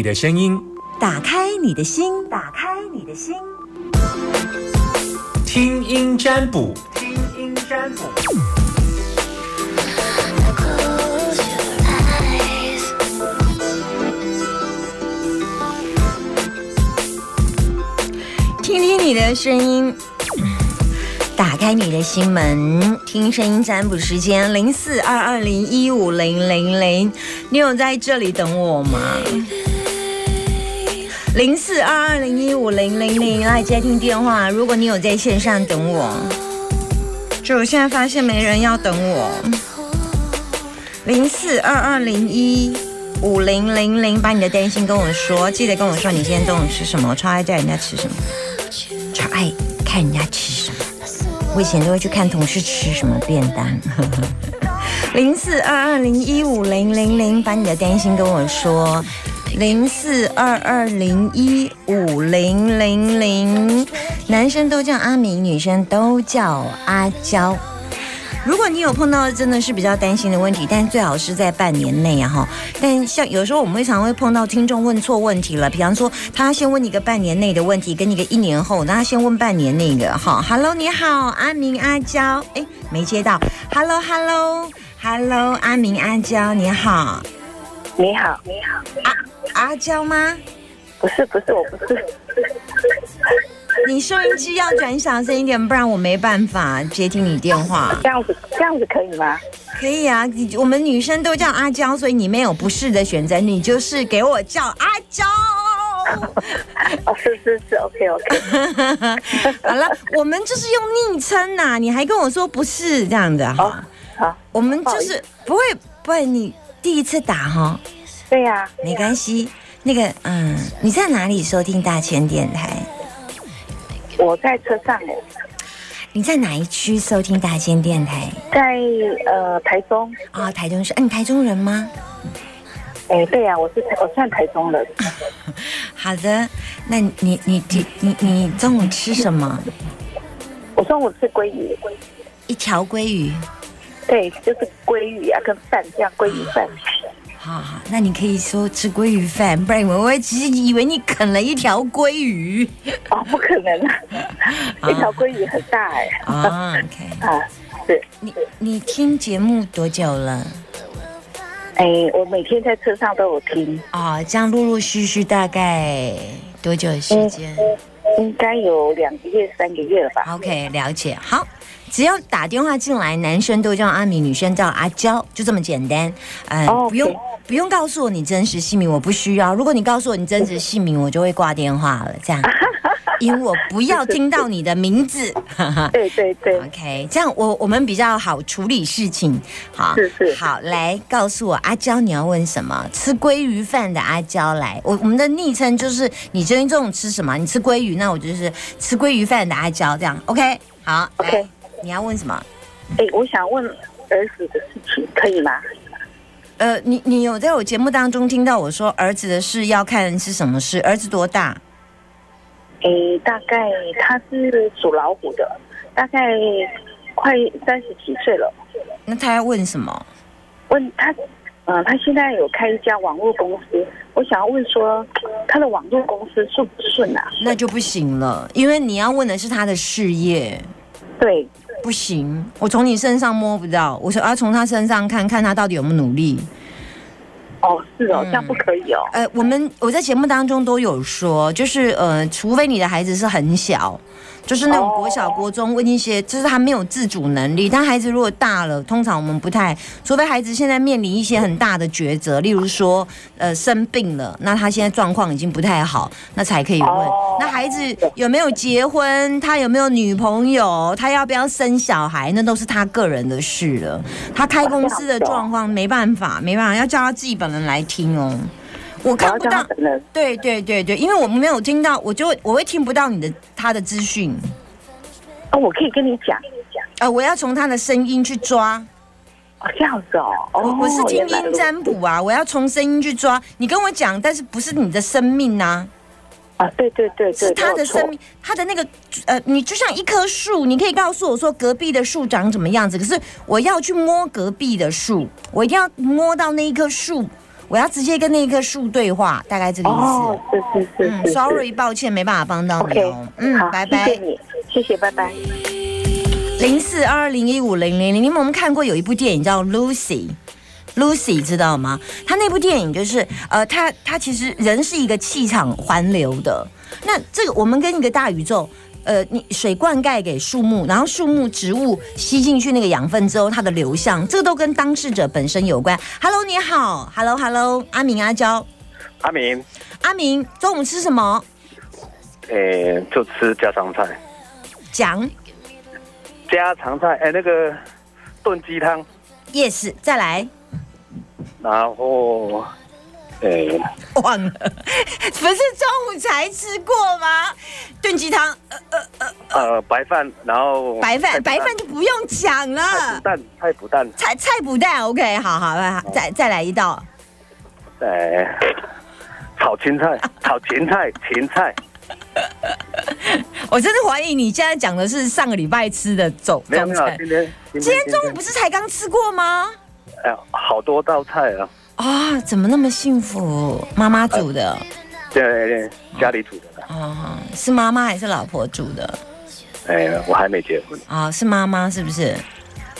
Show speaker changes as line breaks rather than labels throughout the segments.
你的声音，
打开你的心，打开你的心，
听音占卜，听音占卜。
听听你的声音，打开你的心门，听声音占卜时间零四二二零一五零零零，你有在这里等我吗？零四二二零一五零零零来接听电话。如果你有在线上等我，就我现在发现没人要等我。零四二二零一五零零零，把你的担心跟我说，记得跟我说你今天中午吃什么，超爱带人家吃什么。超爱看人家吃什么。我以前都会去看同事吃什么便当。零四二二零一五零零零，把你的担心跟我说。零四二二零一五零零零，男生都叫阿明，女生都叫阿娇。如果你有碰到真的是比较担心的问题，但最好是在半年内啊哈。但像有时候我们会常会碰到听众问错问题了，比方说他先问你个半年内的问题，跟你个一年后，那他先问半年那个哈。Hello，你好，阿明阿娇，哎，没接到。Hello，Hello，Hello，阿明阿娇，你好，
你好，你好，啊
阿娇吗？
不是不是，我不是，
你收音机要转小声一点，不然我没办法接听你电话。
这样子这样子可以吗？
可以啊，你我们女生都叫阿娇，所以你没有不是的选择，你就是给我叫阿娇。
哦，是是是，OK OK，
好了，我们就是用昵称呐，你还跟我说不是这样的
好
哈。
好，
我们就是不会不会，你第一次打哈，
对呀、
没关系。那个嗯，你在哪里收听大千电台？
我在车上哎，
你在哪一区收听大千电台？
在呃台中，
啊、台中市。哎、你台中人吗？
哎，对呀、我是我算台中人，
好的，那你你你你你你中午吃什么？
我中午吃鲑鱼，
一条鲑鱼。
对，就是鲑鱼啊跟饭这样，鲑鱼饭，
好好，那你可以说吃鲑鱼饭，不然我我只是以为你啃了一条鲑鱼。
哦，不可能啊，一条鲑鱼很大哎，
啊，OK，
啊，是，
你你听节目多久了？
哎，我每天在车上都有听，
啊、这样陆陆续续大概多久的时间、
应该有两个月三个月了吧
？o k 了解。好，只要打电话进来，男生都叫阿米，女生叫阿娇，就这么简单。嗯、
哦
不用
OK
不用告诉我你真实姓名，我不需要。如果你告诉我你真实姓名，我就会挂电话了。这样，因为我不要听到你的名字。
对对对
，OK，这样我我们比较好处理事情。好，
是是
好，来告诉我阿娇你要问什么？吃鲑鱼饭的阿娇来，我我们的昵称就是你今天中午吃什么？你吃鲑鱼，那我就是吃鲑鱼饭的阿娇，这样 OK？好
OK
你要问什么？
哎，我想问儿子的事情，可以吗？
呃，你你有在我节目当中听到我说儿子的事要看是什么事？儿子多大？
诶，大概他是属老虎的，大概快三十几岁了。
那他要问什么？
问他，嗯、他现在有开一家网络公司，我想要问说，他的网络公司顺不顺啊？
那就不行了，因为你要问的是他的事业。
对，
不行，我从你身上摸不到，我说要从他身上看看他到底有没有努力。
哦，是哦，
嗯
这样不可以哦。
呃，我们我在节目当中都有说，就是呃，除非你的孩子是很小，就是那种
哦
国小、国中问一些，就是他没有自主能力。但孩子如果大了，通常我们不太，除非孩子现在面临一些很大的抉择，例如说呃生病了，那他现在状况已经不太好，那才可以问。
哦
那孩子有没有结婚？他有没有女朋友？他要不要生小孩？那都是他个人的事了。他开公司的状况没办法，没办法，要叫他自己本人来听哦。我
我
看不到。对对对对，因为我们没有听到，我就我会听不到你的他的资讯，
哦，我可以跟你讲。
呃，我要从他的声音去抓。
哦，这样子哦。哦，
我我是听音
原来如此
占卜啊，我要从声音去抓。你跟我讲，但是不是你的生命呐、
啊，对对对对，
是他的生命，他的那个呃，你就像一棵树，你可以告诉我说隔壁的树长怎么样子，可是我要去摸隔壁的树，我一定要摸到那一棵树，我要直接跟那棵树对话，大概这个意思。
哦，是是是
嗯，sorry，抱歉，没办法帮到你
OK，
哦。嗯
好，，
拜拜
谢谢。你，谢谢，拜拜。
零四二二零一五零零零，你们有没有看过有一部电影叫《Lucy》？Lucy 知道吗？他那部电影就是，呃，他他其实人是一个气场环流的。那这个我们跟一个大宇宙，呃，你水灌溉给树木，然后树木植物吸进去那个养分之后，它的流向，这个都跟当事者本身有关。Hello，你好，Hello Hello，阿明阿娇，
阿明，
阿明，中午吃什么？
诶、就吃家常菜，
讲
家常菜，哎、那个炖鸡汤
，，yes，再来。
然后，诶、
忘了，不是中午才吃过吗？炖鸡汤、呃
呃呃，呃，白饭，然后
白饭，白饭就不用讲了
脯。蛋，菜脯蛋，
菜菜脯蛋，OK，好好好，再再来一道。
诶、炒青菜，炒芹菜，芹菜，
我真的怀疑你现在讲的是上个礼拜吃的中
没有没有，
中餐。
今天今
今天中午不是才刚吃过吗？
哎呀，好多道菜啊，
啊、怎么那么幸福？妈妈煮的，
对，家里煮的啦，
哦，是妈妈还是老婆煮的？
哎、我还没结婚，
啊、是妈妈是不是？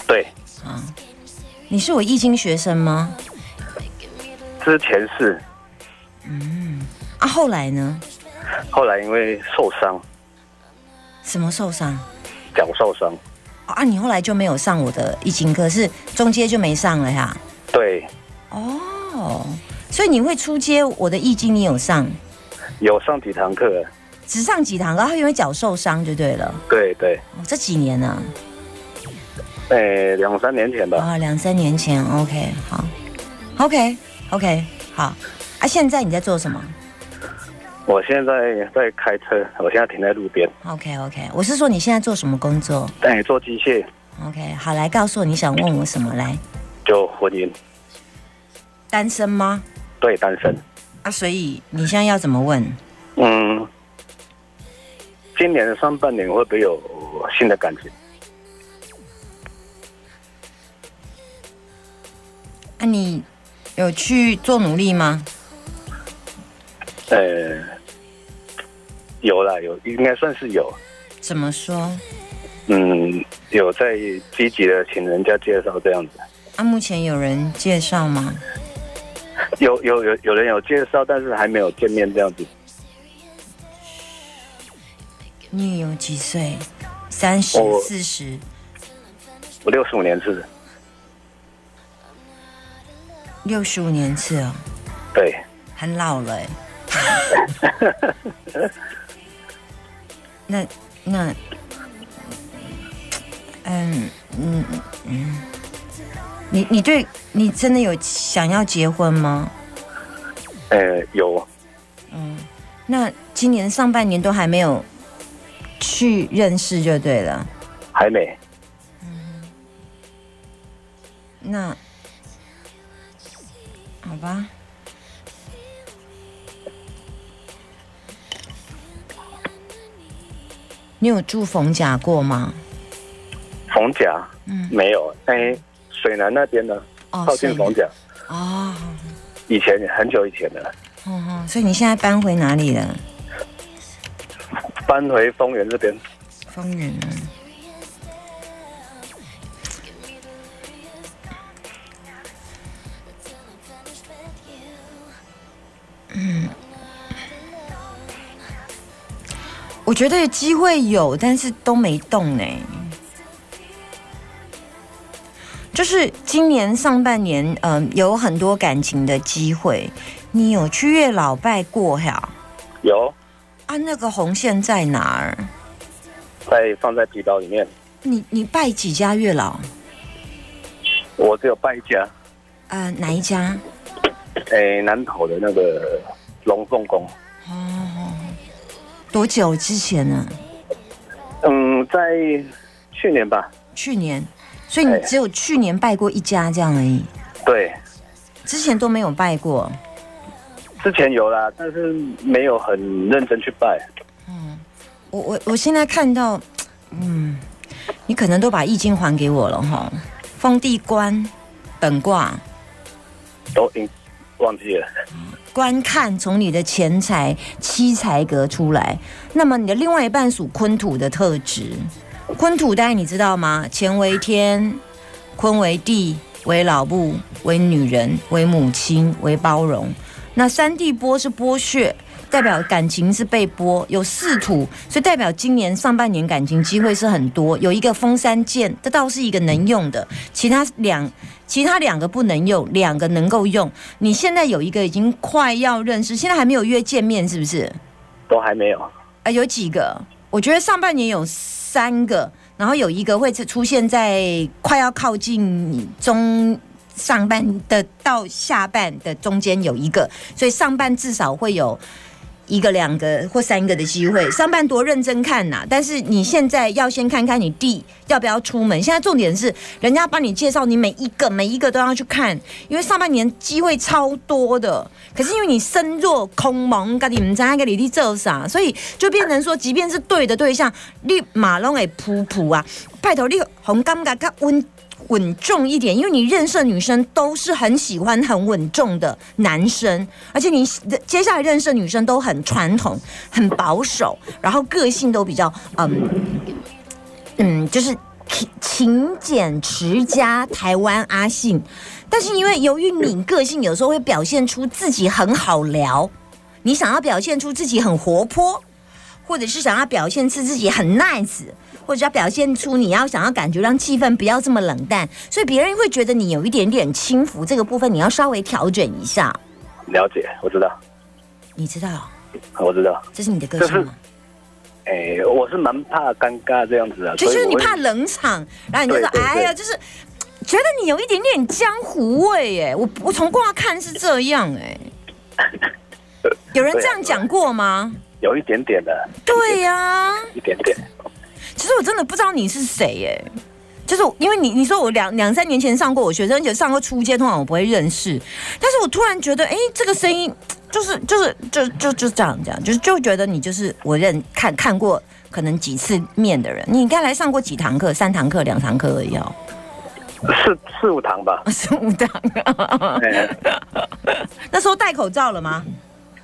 对，啊
你是我易经学生吗？
之前是，嗯
啊，后来呢？
后来因为受伤，
什么受伤？
脚受伤，
哦啊，你后来就没有上我的易经课，是中间就没上了呀？
对，
哦，所以你会出街，我的易经你有上，
有上几堂课，
只上几堂，然后因为脚受伤就对了。
对对，
哦，这几年呢、
诶、两三年前吧。
啊？两三年前，OK，好，OK，OK，好。啊，现在你在做什么
我现在在开车，我现在停在路边
，？OK，OK，我是说你现在做什么工作
哎，做机械
？OK，好，来告诉我你想问我什么来？
就婚姻，
单身吗？
对，单身。
啊，所以你现在要怎么问？
嗯，今年的上半年会不会有新的感情？
啊，你有去做努力吗？
呃，有啦，有，应该算是有。
怎么说？
嗯，有在积极的请人家介绍这样子。
啊，目前有人介绍吗？
有有有有人有介绍，但是还没有见面这样子。
你有几岁？三十、四十？
我六十五年次，
六十五年次哦，
对，
很老了哎。那那，嗯嗯嗯，你你对你真的有想要结婚吗？
呃，有，嗯
那今年上半年都还没有去认识就对了。
还没。
那好吧。你有住逢甲过吗？
逢甲，嗯没有，哎，水南那边呢，
哦
靠近逢甲，
哦，
以前很久以前的，
哦哦，所以你现在搬回哪里了？
搬回丰原这边。
丰原啊。我觉得机会有，但是都没动呢。就是今年上半年，嗯、有很多感情的机会。你有去月老拜过呀？
有
啊，那个红线在哪儿？
在放在皮包里面，
你你拜几家月老？
我只有拜一家，
呃，哪一家？
哎，南投的那个龙凤宫。
哦多久之前呢？
嗯，在去年吧，
去年，所以你
哎
只有去年拜过一家这样而已，
对，
之前都没有拜过。
之前有啦，但是没有很认真去拜。
嗯我我我现在看到，嗯，你可能都把易经还给我了哈。封地官本卦，
都应忘记了。
观看从你的钱财七财格出来，那么你的另外一半属坤土的特质，坤土带你知道吗？乾为天，坤为地，为老部，为女人，为母亲，为包容。那三地剥是剥削，代表感情是被剥，有四土，所以代表今年上半年感情机会是很多。有一个封三剑，这倒是一个能用的，其他两其他两个不能用，两个能够用。你现在有一个已经快要认识，现在还没有约见面，是不是？
都还没有。
啊，有几个？我觉得上半年有三个，然后有一个会出现在快要靠近中上半的到下半的中间有一个，所以上半至少会有一个、两个或三个的机会。上半多认真看呐、但是你现在要先看看你弟要不要出门。现在重点是人家帮你介绍，你每一个每一个都要去看，因为上半年机会超多的。可是因为你身弱空蒙，跟你们在那个里地做啥，所以就变成说，即便是对的对象，立马龙会扑扑啊，拜托你红感觉较稳稳重一点，因为你认识的女生都是很喜欢很稳重的男生，而且你接下来认识的女生都很传统、很保守，然后个性都比较嗯嗯，就是勤勤俭持家，台湾阿信。但是因为由于你个性有时候会表现出自己很好聊，你想要表现出自己很活泼，或者是想要表现出自己很 nice，或者要表现出你要想要感觉让气氛不要这么冷淡，所以别人会觉得你有一点点轻浮，这个部分你要稍微调整一下。
了解，我知道，
你知道
我知道。
这是你的个性吗？
哎、我是蛮怕尴尬这样子的，所以
就就是你怕冷场，然后你就说哎呀，就是觉得你有一点点江湖味哎，我我从卦看是这样哎，有人这样讲过吗？
有一点点的，
对呀、
一点点。
其实我真的不知道你是谁哎。就是因为你你说我两两三年前上过我学生，而且上过初阶，通常我不会认识。但是我突然觉得，哎、这个声音就是就是就就就这样这样，就是就觉得你就是我认看看过可能几次面的人。你应该来上过几堂课？三堂课、两堂课而已哦。
四四五堂吧，
四五堂。
哎、
那时候戴口罩了吗？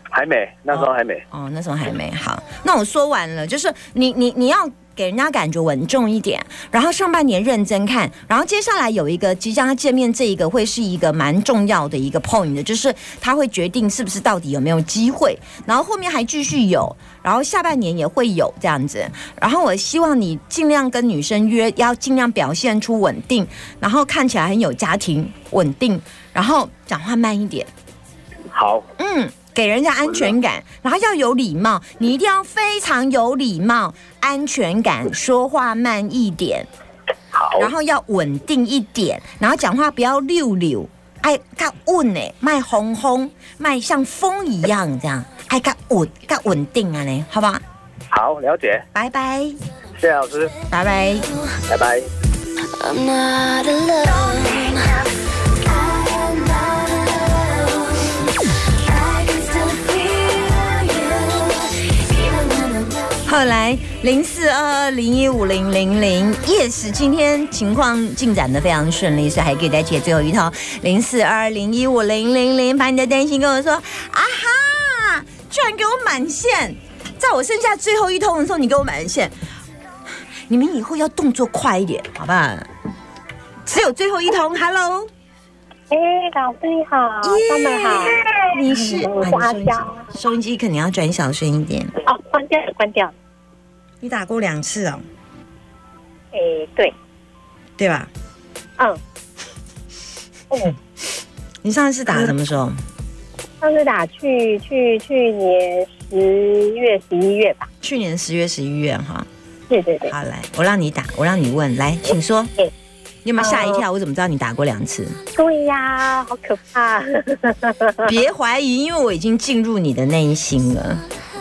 还没，那时候还没。
哦，那时候还没好。那我说完了，就是你你你要给人家感觉稳重一点，然后上半年认真看，然后接下来有一个即将要见面，这一个会是一个蛮重要的一个 point 的，就是他会决定是不是到底有没有机会，然后后面还继续有，然后下半年也会有这样子。然后我希望你尽量跟女生约，要尽量表现出稳定，然后看起来很有家庭稳定，然后讲话慢一点。
好，
嗯，给人家安全感，然后要有礼貌，你一定要非常有礼貌、安全感，说话慢一点，
好，
然后要稳定一点，然后讲话不要溜溜，爱较稳呢，卖轰轰，卖像风一样这样，爱较稳、较稳定啊呢，好吧？
好，了解。
拜拜，
谢谢老师，
拜拜。
拜拜。
后来零四二二零一五零零零，yes，今天情况进展的非常顺利，所以还给大家解最后一套零四二二零一五零零零，把你的担心跟我说，啊哈，居然给我满线，在我剩下最后一通的时候，你给我满线，你们以后要动作快一点，好不好？只有最后一通，Hello，
哎，老师你好，他们好。
你是，
嗯我是阿
啊你收音机
娇
收音机肯定要转小声一点，
哦，关掉了，关掉了。
你打过两次哦，
哎，对，
对吧？
嗯，嗯，
你上次打什么时候？
上次打去去去年十月十一月吧。
去年十月、十一月哈。
对对对，
好，来，我让你打，我让你问，来，请说。
嗯
你有没有吓一跳？我怎么知道你打过两次？
对呀，好可怕。
别怀疑，因为我已经进入你的内心了，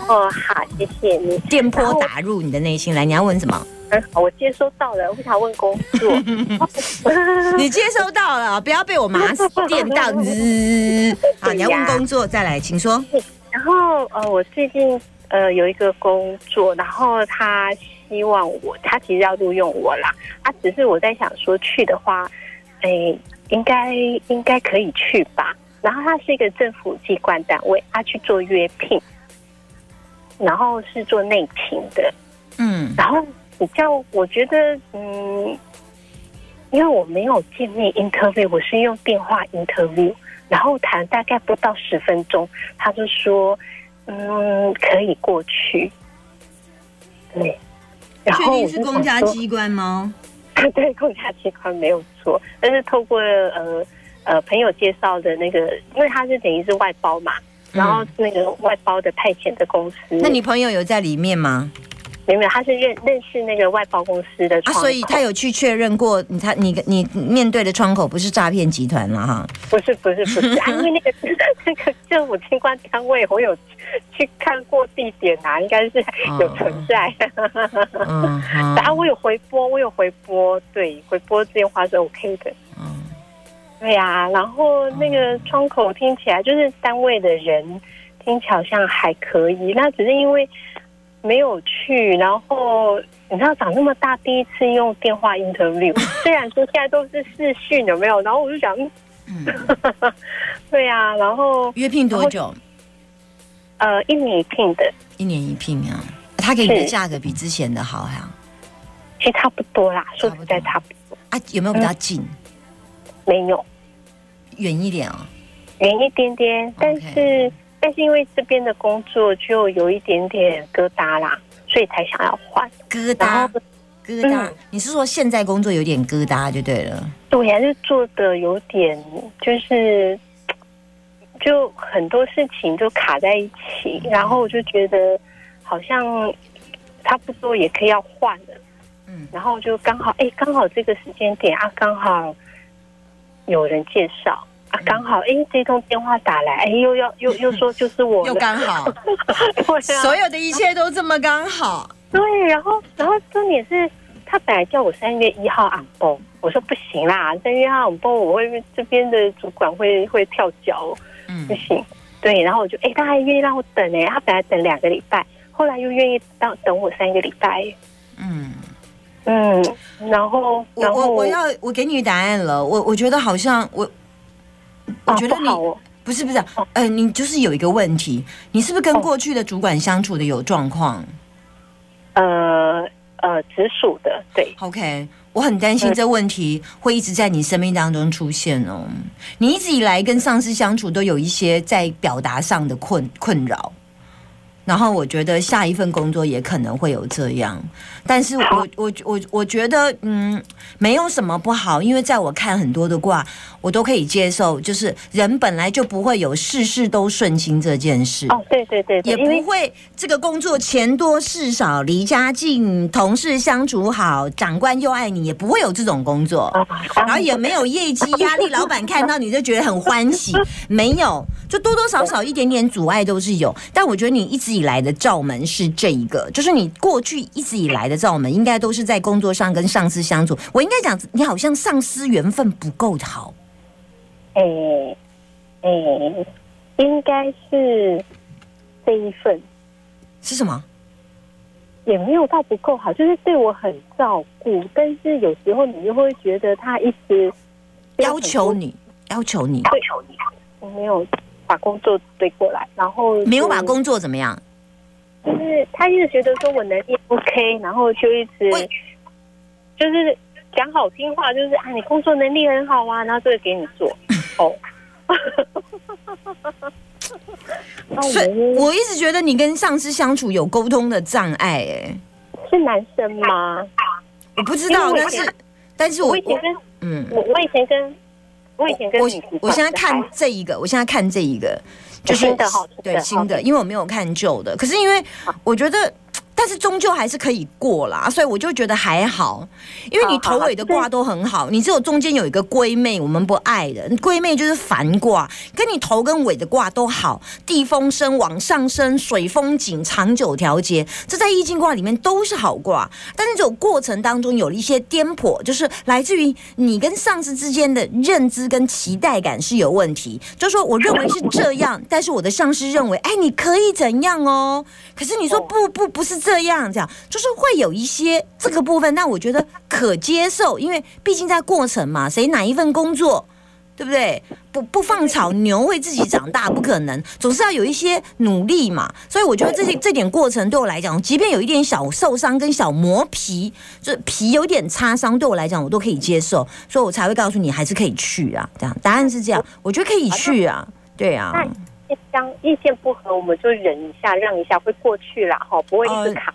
哦，好，谢谢你。
电波打入你的内心。来，你要问什么？
嗯好，我接收到了，我想问工作。
你接收到了，不要被我麻死 电到。滋好，你要问工作，再来，请说。
然后呃，我最近呃有一个工作，然后他希望我，他其实要录用我啦。啊，只是我在想说去的话，哎，应该应该可以去吧。然后他是一个政府机关单位，他去做约聘，然后是做内勤的，
嗯。
然后比较，我觉得，嗯，因为我没有见面 interview，我是用电话 interview，然后谈大概不到十分钟，他就说，嗯，可以过去，对，然
确
后
是公家机关吗？
对，公家机关没有错，但是透过呃呃朋友介绍的那个，因为他是等于是外包嘛，然后那个外包的派遣的公司，
嗯那你朋友有在里面吗？
没有，他是认认识那个外包公司的
啊，
窗口，
所以他有去确认过，你他你你面对的窗口不是诈骗集团了哈？
不是不是不是，啊、因为那个那个政府机关单位，我有去看过地点啊，应该是有存在。
嗯
然后
好，
我有回拨，我有回拨，对，回拨电话是 OK 的。
嗯
对呀、然后那个窗口听起来就是单位的人听起来好像还可以，那只是因为没有去，然后你知道长那么大第一次用电话 interview，虽然说现在都是视讯有没有，然后我就想，嗯
嗯，
对呀、然后
约聘多久？
呃一年一聘的，
一年一聘啊？他给你的价格比之前的好呀？
其实差不多啦，说实在
差
差不多，
啊，有没有比较近？
没有。
远一点啊？
远一点点，但是但是因为这边的工作就有一点点疙瘩啦，所以才想要换。
疙瘩？疙瘩？
嗯，
你是说现在工作有点疙瘩就对了？
对，还是做的有点，就是就很多事情就卡在一起，然后我就觉得好像差不多也可以要换了，
嗯。
然后就刚好哎，刚好这个时间点啊，刚好有人介绍啊，刚好哎这通电话打来，哎又要又又说就是我
又
了，
刚好，
对啊。
所有的一切都这么刚好。
对，然后然后重点是他本来叫我三月一号 on board，我说不行啦，三月一号 on board 我会这边的主管会会跳脚，
嗯。
不行。对，然后我就哎，他还愿意让我等哎，他本来等两个礼拜，后来又愿意当等我三个礼拜，
嗯，
嗯，然后
我我我要我给你答案了。我我觉得好像我，我
哦
觉得你
不哦，
不是不是，呃，你就是有一个问题，你是不是跟
哦
过去的主管相处的有状况
呃呃，直属的，对
，？OK，我很担心
嗯
这问题会一直在你生命当中出现哦。你一直以来跟上司相处都有一些在表达上的困困扰。然后我觉得下一份工作也可能会有这样，但是我我我我觉得嗯没有什么不好，因为在我看很多的卦，我都可以接受，就是人本来就不会有事事都顺心这件事。
哦，对对对对，
也不会这个工作钱多事少，离家近，同事相处好，长官又爱你，也不会有这种工作。
啊，
然后也没有业绩压力，老板看到你就觉得很欢喜，没有，就多多少少一点点阻碍都是有。但我觉得你一直以来的罩门是这一个，就是你过去一直以来的罩门，应该都是在工作上跟上司相处。我应该讲，你好像上司缘分不够好。
哎哎，应该是这一份。
是什么？
也没有到不够好，就是对我很照顾，但是有时候你又会觉得他一直
要求你，要求你，
要求你我没有把工作对过来，然后
没有把工作怎么样？
就是他一直觉得说我能力 OK，然后就一直就是讲好听话，就是啊你工作能力很好啊，然后这个给你做 哦。那我
所以我一直觉得你跟上司相处有沟通的障碍，哎，
是男生吗？
我不知道，但是，但是我
我以前跟
嗯，
我我以前跟我以前跟
我
你
我现在看这一个，我现在看这一个，就是
新的哈新的
对新的，因为我没有看旧的。可是因为我觉得，但是终究还是可以过啦，所以我就觉得还好。因为你头尾的卦都很好，你只有中间有一个龟妹，我们不爱的龟妹就是凡卦，跟你头跟尾的卦都好，地风生往上升，水风景，长久调节，这在易经卦里面都是好卦。但是这种过程当中有了一些颠簸，就是来自于你跟上司之间的认知跟期待感是有问题。就说我认为是这样，但是我的上司认为，哎，你可以怎样哦？可是你说不不不是这样，这样就是会有一些这个部分，但我觉得可接受，因为毕竟在过程嘛，谁哪一份工作。对不对？不不放草，牛会自己长大，不可能，总是要有一些努力嘛。所以我觉得这些这点过程对我来讲，即便有一点小受伤跟小磨皮，就是皮有点擦伤，对我来讲我都可以接受，所以我才会告诉你还是可以去啊。这样答案是这样，我觉得可以去啊，对啊。
意见不合，我们就忍一下，让一下，会过去啦，哈，不会一直
呃
卡。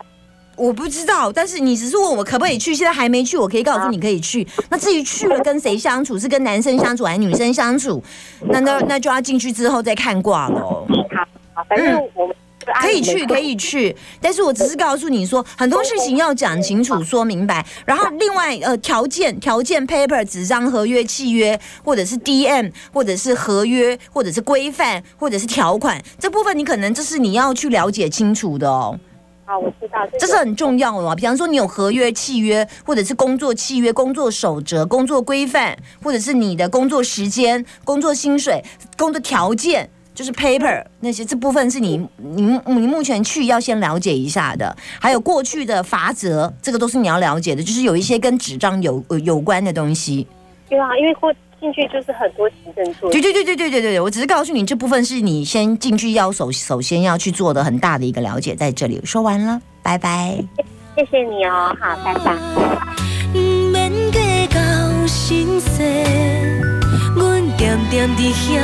我不知道，但是你只是问我可不可以去，现在还没去，我可以告诉你可以去。那至于去了跟谁相处，是跟男生相处还是女生相处，那那那就要进去之后再看卦喽。
好，好，反正我们
可以去，可以去，但是我只是告诉你说，很多事情要讲清楚、说明白。然后另外呃，条件、条件 paper、纸张、合约、契约，或者是 DM，或者是合约，或者是规范，或者是条款，这部分你可能这是你要去了解清楚的哦。
好，我知道，
这是很重要的嘛。比方说，你有合约、契约，或者是工作契约、工作守则、工作规范，或者是你的工作时间、工作薪水、工作条件，就是 paper 那些，这部分是你你你目前去要先了解一下的。还有过去的法则，这个都是你要了解的，就是有一些跟纸张有呃有关的东西。
对啊，因为过进去就是很多行政作业。
对对对对对对对，我只是告诉你，这部分是你先进去要首首先要去做的很大的一个了解，在这里说完了，拜拜。
谢谢你哦，好，拜拜。
点点伫遐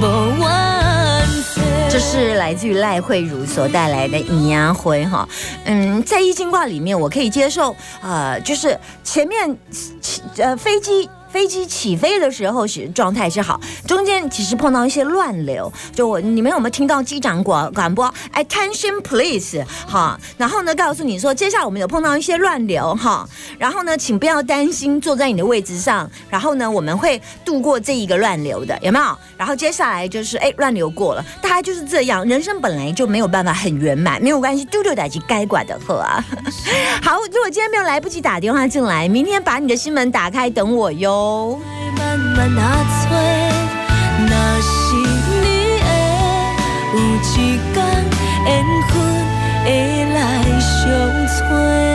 无完世。
这是来自于赖慧茹所带来的阴阳灰哈，嗯，在易经卦里面，我可以接受，呃，就是前面呃飞机。飞机起飞的时候是状态是好，中间其实碰到一些乱流，就我你们有没有听到机长广广播？Attention please，哈，然后呢告诉你说，接下来我们有碰到一些乱流哈，然后呢，请不要担心，坐在你的位置上，然后呢，我们会度过这一个乱流的，有没有？然后接下来就是哎乱流过了，大概就是这样，人生本来就没有办法很圆满，没有关系，丢丢打击该管的喝啊。好，如果今天没有来不及打电话进来，明天把你的心门打开等我哟。
无爱慢慢来找，若是你会有一天缘份会来相找。